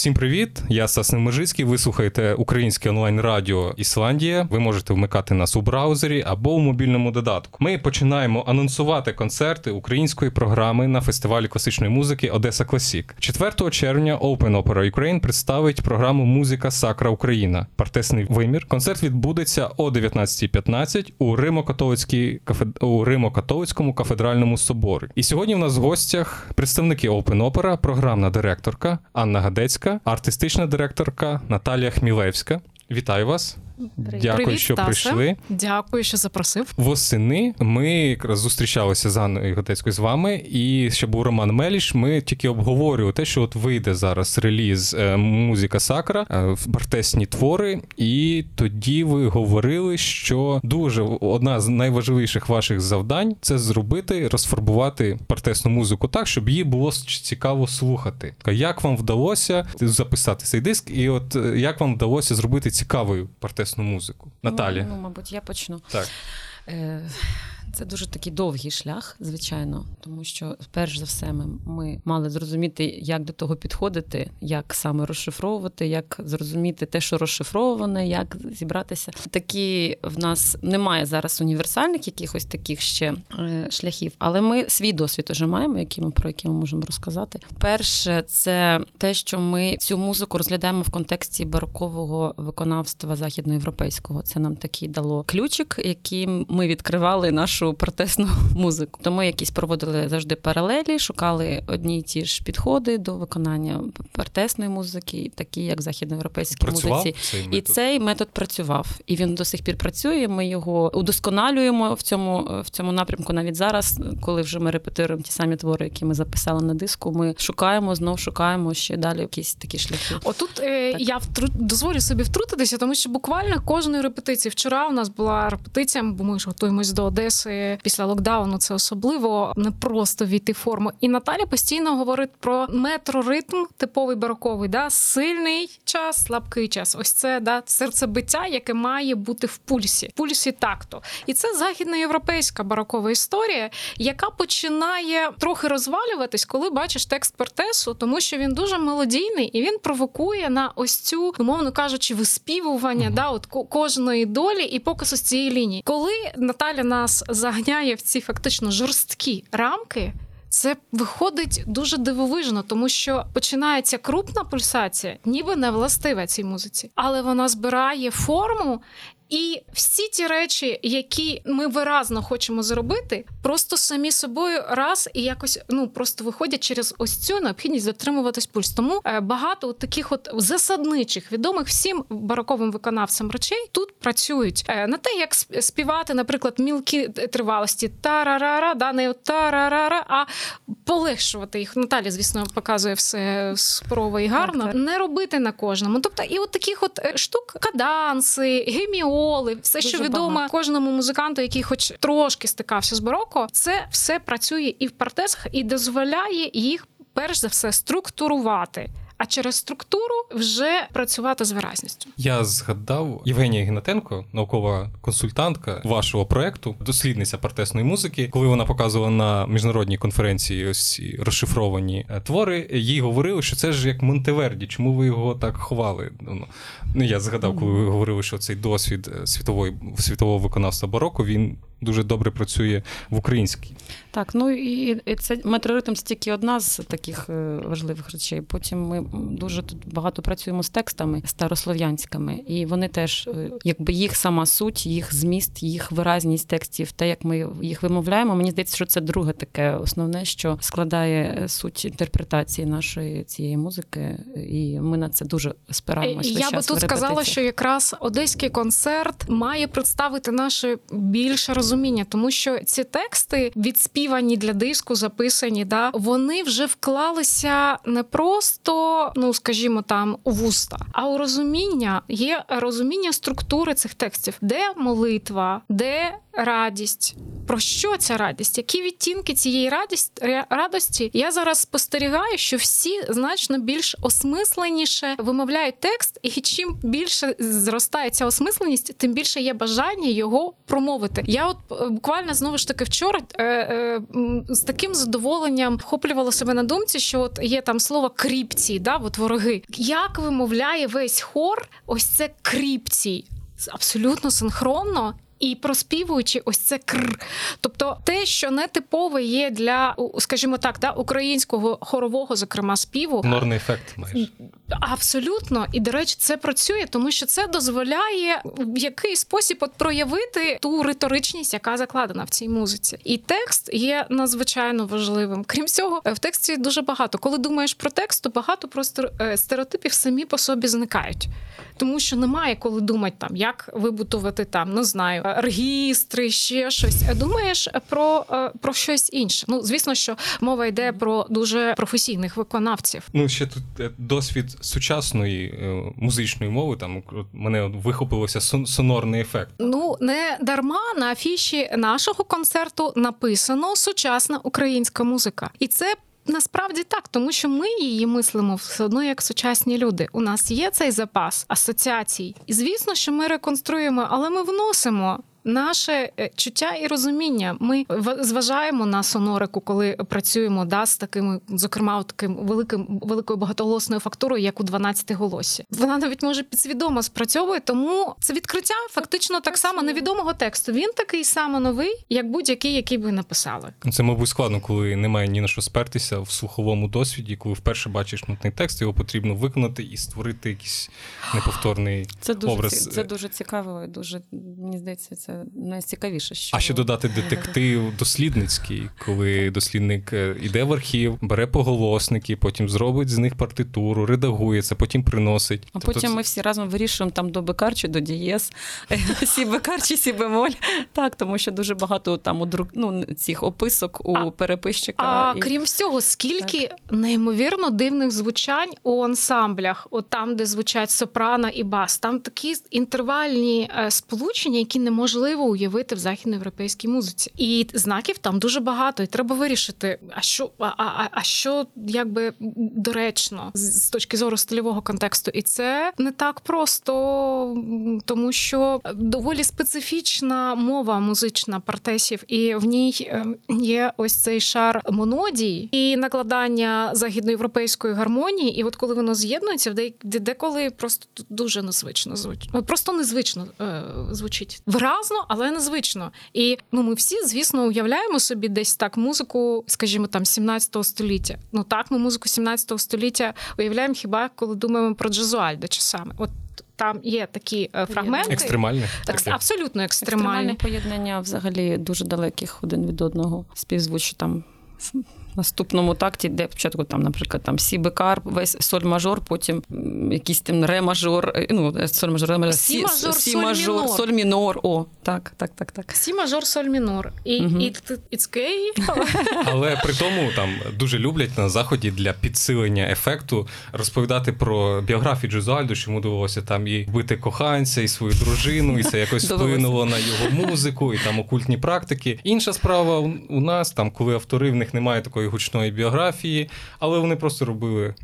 Всім привіт! Я Стас Немержицький. Ви слухаєте українське онлайн радіо Ісландія. Ви можете вмикати нас у браузері або у мобільному додатку. Ми починаємо анонсувати концерти української програми на фестивалі класичної музики Одеса Класік. 4 червня Open Opera Ukraine представить програму Музика Сакра Україна. Партесний вимір. Концерт відбудеться о 19.15 у Римо-католицькій у Римо-католицькому кафедральному соборі. І сьогодні в нас в гостях представники Open Opera, програмна директорка Анна Гадецька, артистична директорка Наталія Хмілевська. Вітаю вас. Дякую, Привіт, що Стасе. прийшли. Дякую, що запросив. Восени ми якраз зустрічалися з Анною Готецькою з вами, і ще був Роман Меліш. Ми тільки обговорювали те, що от вийде зараз реліз е, музика Сакра, е, в партесні твори. І тоді ви говорили, що дуже одна з найважливіших ваших завдань це зробити, розфарбувати партесну музику так, щоб її було цікаво слухати. Як вам вдалося записати цей диск, і от е, як вам вдалося зробити цікавою партесну музику? Наталі. Ну, ну, мабуть, я почну. Так. Е, Це дуже такий довгий шлях, звичайно, тому що, перш за все, ми, ми мали зрозуміти, як до того підходити, як саме розшифровувати, як зрозуміти те, що розшифроване, як зібратися. Такі в нас немає зараз універсальних якихось таких ще е, шляхів, але ми свій досвід уже маємо, які ми про які ми можемо розказати. Перше, це те, що ми цю музику розглядаємо в контексті барокового виконавства західноєвропейського. Це нам такий дало ключик, яким ми відкривали нашу протестну музику. Тому якісь проводили завжди паралелі, шукали одні й ті ж підходи до виконання протестної музики, такі як західноєвропейській Працював музиці. цей І цей метод працював, і він до сих пір працює. Ми його удосконалюємо в цьому в цьому напрямку. Навіть зараз, коли вже ми репетируємо ті самі твори, які ми записали на диску. Ми шукаємо знов шукаємо ще далі якісь такі шляхи. Отут е, я втру... дозволю собі втрутитися, тому що буквально кожної репетиції. Вчора у нас була репетиція, бо ми ж готуємось до Одеси після локдауну. Це особливо не просто війти в форму. І Наталя постійно говорить про метроритм, типовий бароковий, да? сильний час, слабкий час. Ось це да, серцебиття, яке має бути в пульсі, в пульсі такту. І це західноєвропейська барокова історія, яка починає трохи розвалюватись, коли бачиш текст Пертесу, тому що він дуже мелодійний і він провокує на ось цю, умовно кажучи, виспівування Мгм. да, от кожної долі і показ ось цієї лінії. Коли Наталя нас заганяє в ці фактично жорсткі рамки. Це виходить дуже дивовижно, тому що починається крупна пульсація, ніби не властива цій музиці, але вона збирає форму. І всі ті речі, які ми виразно хочемо зробити, просто самі собою раз і якось ну просто виходять через ось цю необхідність дотримуватись пульс. Тому е, багато от таких от засадничих, відомих всім бароковим виконавцям речей тут працюють Е, на те, як сп- співати, наприклад, мілкі тривалості тарарара, да не тарарара, а полегшувати їх. Наталя, звісно, показує все суперово і гарно. Так, так. Не робити на кожному. Тобто, і от таких от е, штук, каданси, геміоли, все, Дуже що відомо багато. кожному музиканту, який хоч трошки стикався з бароко, це все працює і в партесах, і дозволяє їх перш за все структурувати. А через структуру вже працювати з виразністю. Я згадав Євгенія Гнатенко, наукова консультантка вашого проекту, дослідниця партесної музики. Коли вона показувала на міжнародній конференції ось ці розшифровані е, твори, їй говорили, що це ж як Монтеверді. Чому ви його так ховали? Ну, Ну я згадав, коли ви говорили, що цей досвід е, світової світового виконавства бароко він дуже добре працює в українській. Так, ну і, і це метроритм це тільки одна з таких е, важливих речей. Потім ми дуже тут багато працюємо з текстами старослов'янськими, і вони теж, е, якби їх сама суть, їх зміст, їх виразність текстів, те, як ми їх вимовляємо. Мені здається, що це друге таке основне, що складає е, суть інтерпретації нашої цієї музики, і ми на це дуже спираємось. весь Е, Я би тут сказала, що якраз одеський концерт має представити наше більше розуміння, тому що ці тексти відспівані для диску, записані, да вони вже вклалися не просто, ну скажімо, там у вуста, а у розуміння є розуміння структури цих текстів, де молитва, де радість. Про що ця радість? Які відтінки цієї радість, радості? Я зараз спостерігаю, що всі значно більш осмисленіше вимовляють текст, і чим більше зростає ця осмисленість, тим більше є бажання його промовити. Я от е, буквально знову ж таки вчора е, е, з таким задоволенням вхоплювала себе на думці, що от є там слово кріпці, да, от вороги. Як вимовляє весь хор, ось це кріпці абсолютно синхронно і проспівуючи ось це кр. Тобто те, що не типове є для, скажімо так, да, українського хорового, зокрема, співу. Норний ефект майже. Абсолютно. І, до речі, це працює, тому що це дозволяє в який спосіб от проявити ту риторичність, яка закладена в цій музиці. І текст є надзвичайно важливим. Крім цього, в тексті дуже багато. Коли думаєш про текст, то багато просто е, стереотипів самі по собі зникають. Тому що немає коли думати там, як вибудувати там, не знаю, регістри, ще щось. Думаєш про е, про щось інше. Ну, звісно, що мова йде про дуже професійних виконавців. Ну ще тут е, досвід сучасної е, музичної мови. Там мене вихопилося сонорний ефект. Ну не дарма на афіші нашого концерту написано сучасна українська музика, і це насправді так, тому що ми її мислимо все одно як сучасні люди. У нас є цей запас асоціацій, і звісно, що ми реконструємо, але ми вносимо наше е, чуття і розуміння. Ми зважаємо на сонорику, коли працюємо да, з такими, зокрема, таким великим великою багатоголосною фактурою, як у 12 голосі. Вона навіть може підсвідомо спрацьовує, тому це відкриття фактично так само невідомого тексту. Він такий само новий, як будь-який, який ви написали. Це мабуть складно, коли немає ні на що спертися в слуховому досвіді, коли вперше бачиш нотний текст, його потрібно виконати і створити якийсь неповторний це дуже образ. Це дуже цікаво. Дуже мені здається, це це найцікавіше. Що... А ще додати детектив дослідницький, коли дослідник іде е, в архів, бере поголосники, потім зробить з них партитуру, редагує це, потім приносить. А тобто потім це... ми всі разом вирішуємо там до бекар чи до дієс, сі бекар чи сі бемоль. Так, тому що дуже багато там у друк... ну, цих описок у а, переписчика. А і... крім всього, скільки так. неймовірно дивних звучань у ансамблях, от там, де звучать сопрано і бас, там такі інтервальні е, сполучення, які не неможливо неможливо уявити в західноєвропейській музиці. І знаків там дуже багато, і треба вирішити, а що а, а, а що якби доречно з точки зору стильового контексту. І це не так просто, тому що доволі специфічна мова музична партесів, і в ній е, є ось цей шар монодій і накладання західноєвропейської гармонії. І от коли воно з'єднується, деколи просто дуже незвично звучить. Просто незвично е, звучить виразно, але незвично. І ну ми всі, звісно, уявляємо собі десь так музику, скажімо, там 17 століття. Ну так, ми музику 17 століття уявляємо хіба коли думаємо про джазуальда часами. От там є такі е, фрагменти. Екстремальні? Так, абсолютно екстремальні. Екстремальне поєднання взагалі дуже далеких один від одного співзвуч там наступному такті, де спочатку там, наприклад, там сі бекар, весь соль мажор, потім якийсь там ре мажор, е, ну соль мажор, ре сі мажор, сі мажор, соль мінор. О, так, так, так, так. Сі мажор, соль мінор. І угу. it's gay. Але при тому там дуже люблять на заході для підсилення ефекту розповідати про біографію Джезуальдо, що йому довелося там і вбити коханця, і свою дружину, і це якось вплинуло на його музику, і там окультні практики. Інша справа у нас там, коли автори в них немає такої такої гучної біографії, але вони просто робили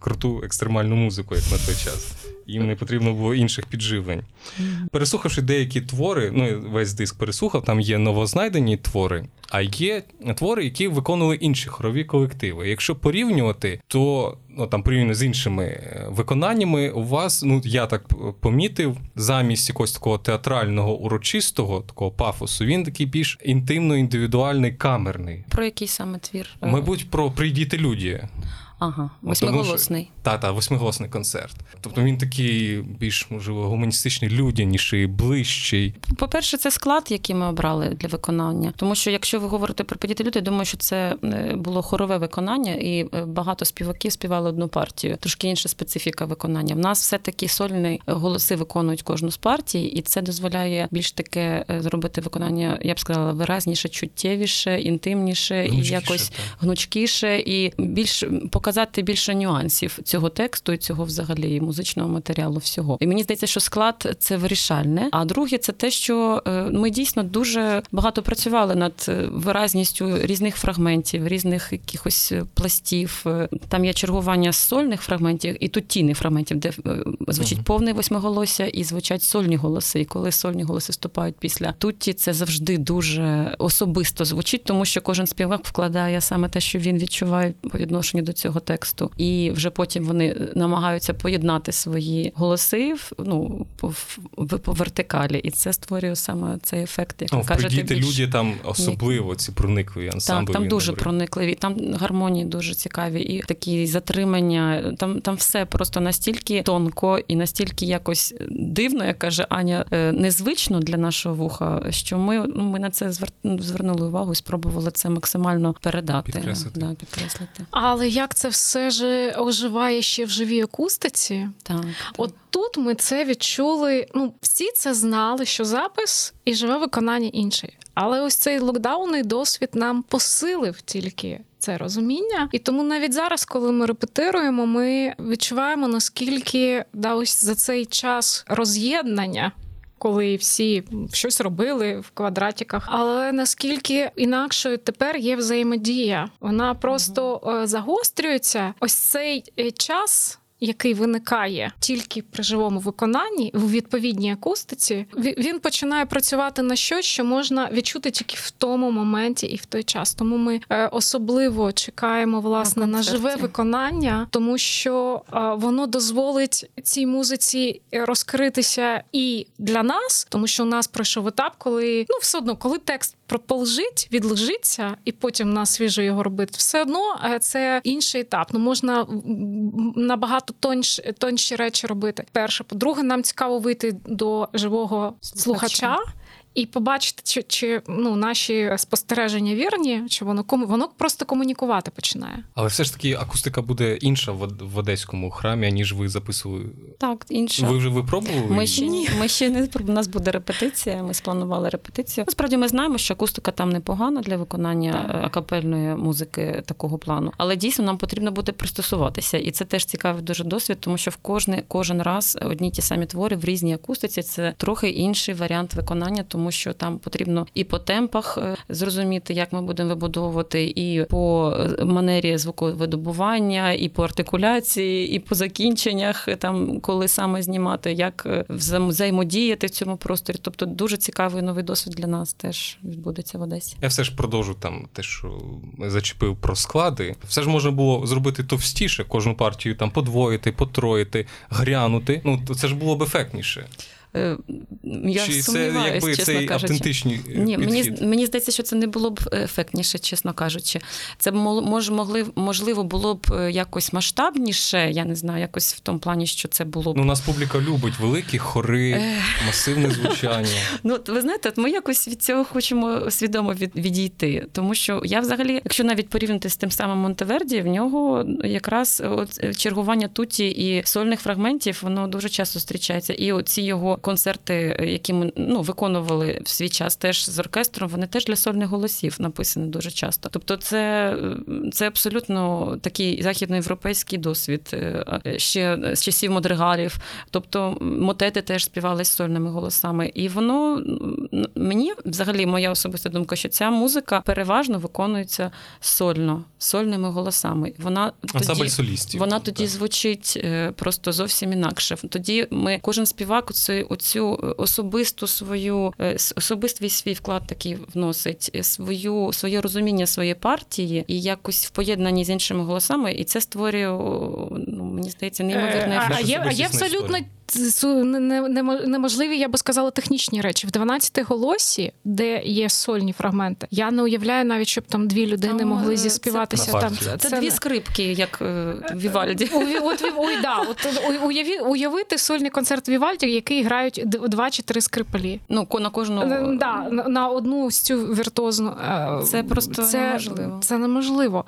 круту екстремальну музику, як на той час. Їм не потрібно було інших підживлень. Переслухавши деякі твори, ну весь диск переслухав, там є новознайдені твори, а є твори, які виконували інші хорові колективи. Якщо порівнювати, то ну там порівняно з іншими е, виконаннями, у вас, ну я так помітив, замість якогось такого театрального урочистого такого пафосу, він такий більш інтимно індивідуальний камерний. Про який саме твір? Мабуть, про прийдіти люди. Ага, восьмиголосний. Та, та, восьмиголосний концерт. Тобто він такий більш можливо гуманістичний, людяніший, ближчий. По-перше, це склад, який ми обрали для виконання. Тому що якщо ви говорите про подіти люди, думаю, що це е, було хорове виконання, і е, багато співаків співали одну партію. Трошки інша специфіка виконання. В нас все таки сольні голоси виконують кожну з партій, і це дозволяє більш таке е, зробити виконання, я б сказала, виразніше, чуттєвіше, інтимніше гнучкіше, і якось так. гнучкіше, і більш показати показати більше нюансів цього тексту і цього взагалі музичного матеріалу. Всього, і мені здається, що склад це вирішальне. А друге, це те, що е, ми дійсно дуже багато працювали над е, виразністю різних фрагментів, різних якихось пластів. Там є чергування сольних фрагментів і тутійних фрагментів, де звучить uh-huh. повне восьмиголосся і звучать сольні голоси. І коли сольні голоси вступають після тутті, це завжди дуже особисто звучить, тому що кожен співак вкладає саме те, що він відчуває по відношенню до цього тексту, і вже потім вони намагаються поєднати свої голоси ну по, по вертикалі, і це створює саме цей ефект. Як О, ви кажете, більш... люди там особливо ці проникливі ансамблі. Так, там дуже проникливі. Там гармонії дуже цікаві, і такі затримання. Там там все просто настільки тонко і настільки якось дивно, як каже Аня, е, незвично для нашого вуха, що ми ну, ми на це звернули увагу і спробували це максимально передати. Підкреслити. Да, підкреслити. Але як це все ж оживає ще в живій акустиці? Так. От тут ми це відчули. Ну, всі це знали, що запис і живе виконання інший. Але ось цей локдаунний досвід нам посилив тільки це розуміння. І тому навіть зараз, коли ми репетируємо, ми відчуваємо наскільки да, ось за цей час роз'єднання. Коли всі щось робили в квадратиках, але наскільки інакшою тепер є взаємодія, вона просто mm загострюється. Ось цей е, час який виникає тільки при живому виконанні в відповідній акустиці, він починає працювати на щось, що можна відчути тільки в тому моменті і в той час. Тому ми е, особливо чекаємо власне на, на живе виконання, тому що е, воно дозволить цій музиці розкритися і для нас, тому що у нас пройшов етап, коли ну все одно, коли текст прополжить, відлежиться, і потім на свіжо його робити, все одно е, це інший етап. Ну можна набагато тонш, тонші речі робити. Перше, по-друге, нам цікаво вийти до живого слухача і побачити, чи чи ну наші спостереження вірні, чи воно кому воно просто комунікувати починає. Але все ж таки акустика буде інша в, в одеському храмі, ніж ви записували. Так, інша. Ви вже випробували? Ми ще ні. Ми ще не у нас буде репетиція. Ми спланували репетицію. Насправді ми знаємо, що акустика там непогана для виконання так. акапельної музики такого плану, але дійсно нам потрібно буде пристосуватися, і це теж цікавий дуже досвід, тому що в кожне кожен раз одні ті самі твори в різній акустиці. Це трохи інший варіант виконання, тому що там потрібно і по темпах е, зрозуміти, як ми будемо вибудовувати, і по е, манері звуковидобування, і по артикуляції, і по закінченнях, е, там коли саме знімати, як взаємодіяти в цьому просторі. Тобто дуже цікавий новий досвід для нас теж відбудеться в Одесі. Я все ж продовжу там те, що зачепив про склади. Все ж можна було зробити товстіше, кожну партію там подвоїти, потроїти, грянути. Ну це ж було б ефектніше. Е, я Чи це якби чесно цей кажучи. автентичні Ні, мені мені здається, що це не було б ефектніше, чесно кажучи. Це б може могли можливо було б е, якось масштабніше. Я не знаю, якось в тому плані, що це було б. Ну, у нас публіка любить великі хори, масивне звучання. Ну ви знаєте, ми якось від цього хочемо свідомо від, відійти, тому що я взагалі, якщо навіть порівняти з тим самим Монтеверді, в нього якраз от чергування туті і сольних фрагментів, воно дуже часто зустрічається, і оці його концерти, які ми ну, виконували в свій час теж з оркестром, вони теж для сольних голосів написані дуже часто. Тобто, це це абсолютно такий західноєвропейський досвід е, ще з часів модригалів. Тобто мотети теж співали з сольними голосами. І воно мені взагалі моя особиста думка, що ця музика переважно виконується сольно, сольними голосами. Вона тоді, солістів. Вона тоді звучить е, просто зовсім інакше. Тоді ми кожен співак це оцю особисту свою е, особистий свій вклад такий вносить, е, свою своє розуміння своєї партії і якось в поєднанні з іншими голосами, і це створює ну мені здається неймовірний ефект. А є, а є абсолютно неможливі, я би сказала, технічні речі. В 12 голосі, де є сольні фрагменти, я не уявляю навіть, щоб там дві людини там, могли е, зіспіватися. Це, там це, це дві скрипки, як е, Вівальді. От, ой, да, от уяві, уявити сольний концерт Вівальді, який грають два чи три скрипалі. Ну на кожну да, на, на одну ось цю віртуозну. Е, це просто це, неможливо. Це неможливо.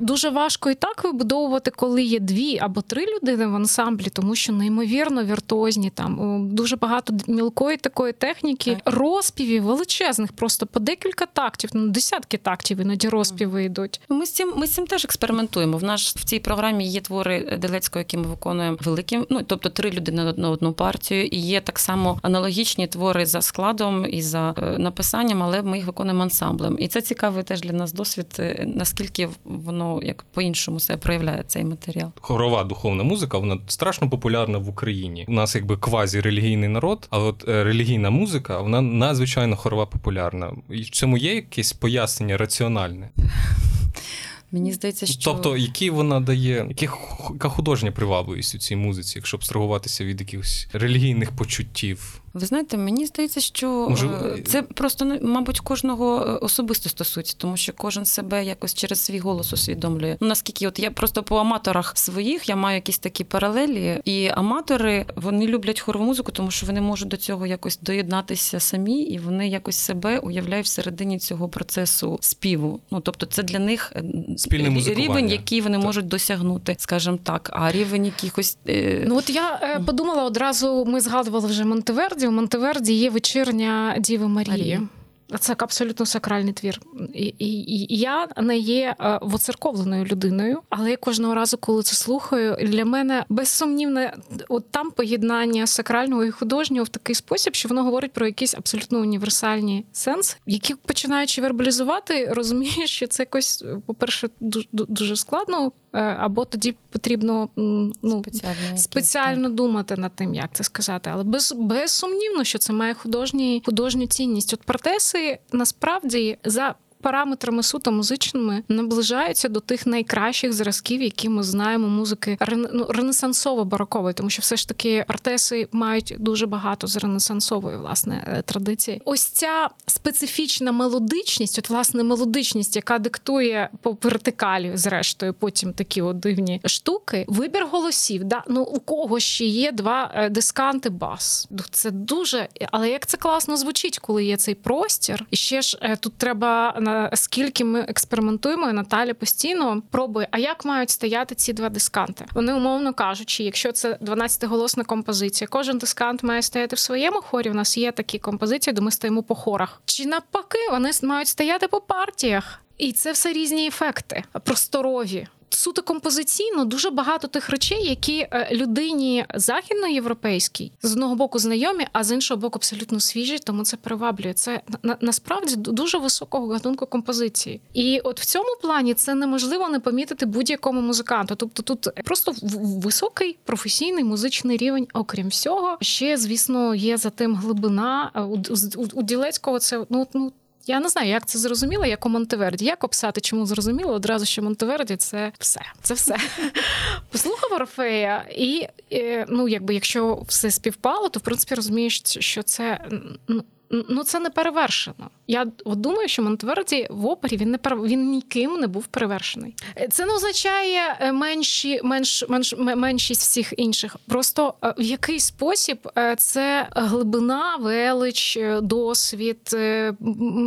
Дуже важко і так вибудовувати, коли є дві або три людини в ансамблі, тому що неймовірно віртуозні, там дуже багато мілкої такої техніки, так. розпівів величезних, просто по декілька тактів, ну десятки тактів іноді розпіви йдуть. Ми з цим ми з цим теж експериментуємо. В наш в цій програмі є твори Делецького, які ми виконуємо великим. Ну тобто три людини на одну партію, і є так само аналогічні твори за складом і за е, написанням, але ми їх виконуємо ансамблем. І це цікавий теж для нас досвід, е, наскільки воно як по-іншому себе проявляє цей матеріал. Хорова духовна музика, вона страшно популярна в Україні. У нас якби квазі релігійний народ, але от е, релігійна музика, вона надзвичайно хорова популярна. І в цьому є якесь пояснення раціональне. Мені здається, що тобто, які вона дає, яка художня привабливість у цій музиці, якщо абстрагуватися від якихось релігійних почуттів. Ви знаєте, мені здається, що Може... Е, це просто ну, мабуть кожного е, особисто стосується, тому що кожен себе якось через свій голос усвідомлює. Ну наскільки, от я просто по аматорах своїх я маю якісь такі паралелі, і аматори вони люблять хорову музику, тому що вони можуть до цього якось доєднатися самі, і вони якось себе уявляють всередині цього процесу співу. Ну тобто, це для них е, Спільне рівень, який вони так. можуть досягнути, скажімо так. А рівень якихось ну от я подумала одразу. Ми згадували вже Монтеверді. Монтеверді. У Монтеверді є вечірня Діви Марії. Це абсолютно сакральний твір. І, і, і Я не є е, воцерковленою людиною, але я кожного разу, коли це слухаю, для мене безсумнівне, от там поєднання сакрального і художнього в такий спосіб, що воно говорить про якісь абсолютно універсальні сенс, які починаючи вербалізувати, розумієш, що це якось, по перше, дуже, дуже складно. Е, або тоді потрібно ну, спеціально, спеціально думати над тим, як це сказати. Але без безсумнівно, що це має художні, художню цінність. От протеси насправді за параметрами суто музичними наближаються до тих найкращих зразків, які ми знаємо музики ну, ренесансово-барокової, тому що все ж таки артеси мають дуже багато з ренесансової власне е, традиції. Ось ця специфічна мелодичність, от власне мелодичність, яка диктує по вертикалі, зрештою, потім такі от дивні штуки. Вибір голосів. Да, ну у кого ще є два е, дисканти бас. Це дуже, але як це класно звучить, коли є цей простір, і ще ж е, тут треба скільки ми експериментуємо, і Наталя постійно пробує, а як мають стояти ці два дисканти? Вони, умовно кажучи, якщо це 12-голосна композиція, кожен дискант має стояти в своєму хорі. У нас є такі композиції, де ми стоїмо по хорах. Чи навпаки, вони мають стояти по партіях? І це все різні ефекти просторові суто композиційно дуже багато тих речей, які е, людині західноєвропейській з одного боку знайомі, а з іншого боку абсолютно свіжі, тому це приваблює. Це на, насправді дуже високого гатунку композиції. І от в цьому плані це неможливо не помітити будь-якому музиканту. Тобто тут просто високий професійний музичний рівень, окрім всього, ще звісно є за тим глибина у, у, у Ділецького. Це ну ну я не знаю, як це зрозуміло, як у Монтеверді. Як описати, чому зрозуміло? Одразу що Монтеверді це все. Це все. Послухав Орфея, і ну, якби якщо все співпало, то в принципі розумієш, що це ну ну це не перевершено. Я от думаю, що Монтеверді в опері він не пер... він ніким не був перевершений. Це не означає е, менші, менш, менш меншість всіх інших. Просто е, в який спосіб е, це глибина, велич, досвід,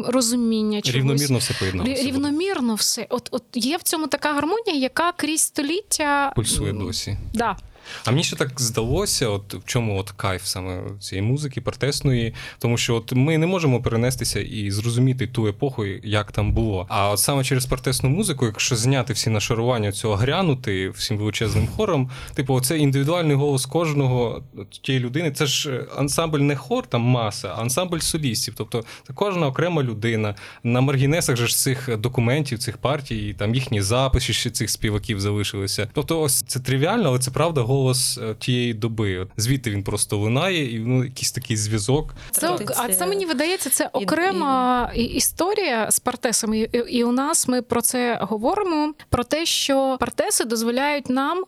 розуміння чогось. рівномірно все поєдналося. Рівномірно все. От от є в цьому така гармонія, яка крізь століття пульсує досі. Да. А мені ще так здалося, от в чому от кайф саме цієї музики, протестної, тому що от ми не можемо перенестися і зрозуміти ту епоху, як там було. А от саме через протестну музику, якщо зняти всі нашарування цього грянути всім величезним хором, типу, це індивідуальний голос кожного тієї людини. Це ж ансамбль не хор, там маса, а ансамбль солістів. Тобто це кожна окрема людина. На маргінесах же ж цих документів, цих партій, там їхні записи ще цих співаків залишилися. Тобто, ось це тривіально, але це правда голос е, тієї доби. Звідти він просто лунає, і ну, якийсь такий зв'язок. Це а це мені видається, це окрема і, і... історія з партесами. І, і у нас ми про це говоримо: про те, що партеси дозволяють нам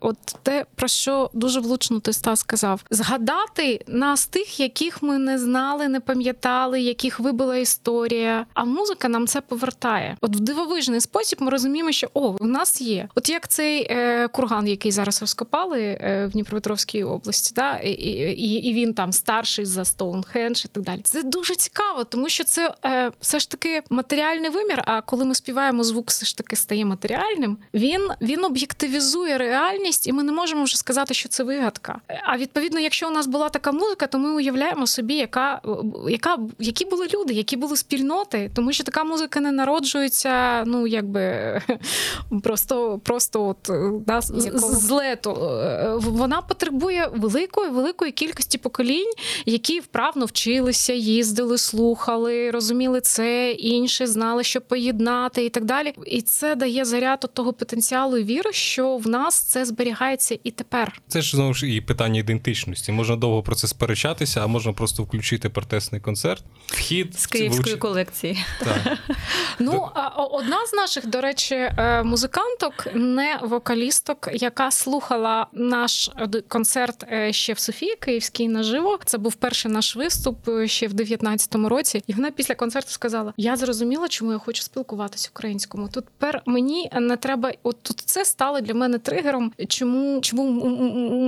от те, про що дуже влучно ти Стас сказав, згадати нас тих, яких ми не знали, не пам'ятали, яких вибила історія. А музика нам це повертає. От в дивовижний спосіб ми розуміємо, що о, в нас є. От як цей е, курган, який зараз розкопали е, в Дніпропетровській області, да? і, і, і він там старший за Стоунхендж і так далі. Це дуже цікаво, тому що це е, все ж таки матеріальний вимір. А коли ми співаємо, звук все ж таки стає матеріальним. Він він об'єктивізує реальність реальність, і ми не можемо вже сказати, що це вигадка. А відповідно, якщо у нас була така музика, то ми уявляємо собі, яка, яка які були люди, які були спільноти, тому що така музика не народжується, ну якби просто просто от да, з лету. Вона потребує великої великої кількості поколінь, які вправно вчилися, їздили, слухали, розуміли це, інше знали, що поєднати, і так далі. І це дає заряд от того потенціалу і віри, що в нас це зберігається і тепер. Це ж знову ж і питання ідентичності. Можна довго про це сперечатися, а можна просто включити протестний концерт. Вхід з київської колекції. Так. Ну одна з наших, до речі, е, музиканток, не вокалісток, яка слухала наш концерт е, ще в Софії Київській наживо. Це був перший наш виступ е, ще в 19-му році. І вона після концерту сказала: Я зрозуміла, чому я хочу спілкуватися українському. Тут тепер мені не треба. От тут це стало для мене тригером. Чому чому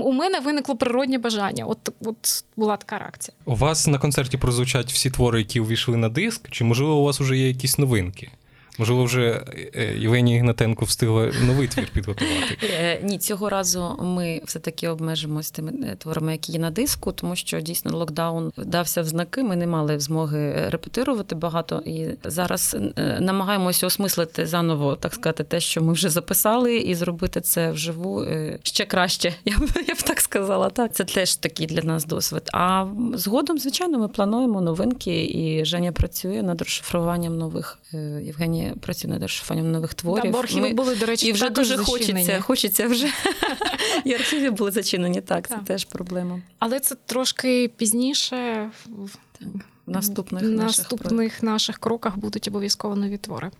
у мене виникло природнє бажання? От от була така реакція. У вас на концерті прозвучать всі твори, які увійшли на диск, чи можливо у вас вже є якісь новинки? Можливо, вже е, Євгенія Ігнатенко встигла новий твір підготувати. Е, ні, цього разу ми все-таки обмежимося тими е, творами, які є на диску, тому що дійсно локдаун дався в знаки. Ми не мали змоги репетирувати багато і зараз намагаємося осмислити заново, так сказати, те, що ми вже записали, і зробити це вживу ще краще. Я б я б так сказала. Так, це теж такий для нас досвід. А згодом, звичайно, ми плануємо новинки, і Женя працює над розшифруванням нових Євгенія над аршифанням нових творів. Да, архіви Ми... були, до речі, і вже дуже хочеться. Хочеться вже і архіви були зачинені. Так, це теж проблема. Але це трошки пізніше. Так. В наступних, наступних наших, наших кроках будуть обов'язково нові твори.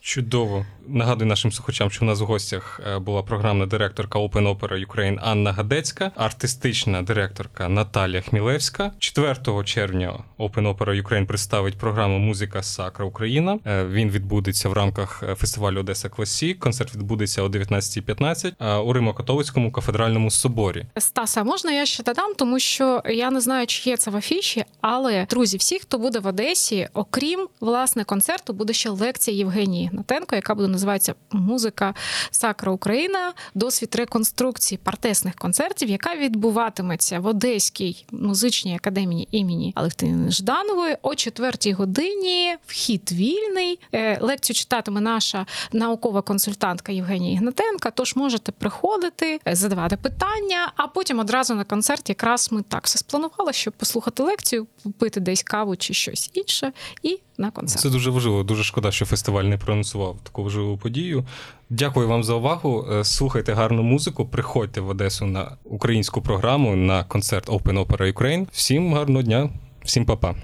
Чудово. Нагадую нашим слухачам, що у нас в гостях е, була програмна директорка Open Opera Ukraine Анна Гадецька, артистична директорка Наталія Хмілевська. 4 червня Open Opera Ukraine представить програму Музика Сакра Україна. Е, він відбудеться в рамках е, фестивалю Одеса Класік. Концерт відбудеться о 19.15 у Римо-католицькому кафедральному соборі. Стаса, можна я ще додам, тому що я не знаю, чи є це в афіші, але друзі, всі, хто буде в Одесі, окрім власне концерту, буде ще лекція Євгенії. Ігнатенко, яка буде називатися Музика Сакра Україна, досвід реконструкції партесних концертів, яка відбуватиметься в Одеській музичній академії імені Алевтини Жданової о 4 годині. Вхід вільний. Е, лекцію читатиме наша наукова консультантка Євгенія Ігнатенка. Тож можете приходити, е, задавати питання, а потім одразу на концерт якраз ми так все спланували, щоб послухати лекцію, пити десь каву чи щось інше. і на концерт. Це дуже важливо. Дуже шкода, що фестиваль не проанонсував таку важливу подію. Дякую вам за увагу. Е, слухайте гарну музику. Приходьте в Одесу на українську програму на концерт Open Opera Ukraine. Всім гарного дня, всім па-па.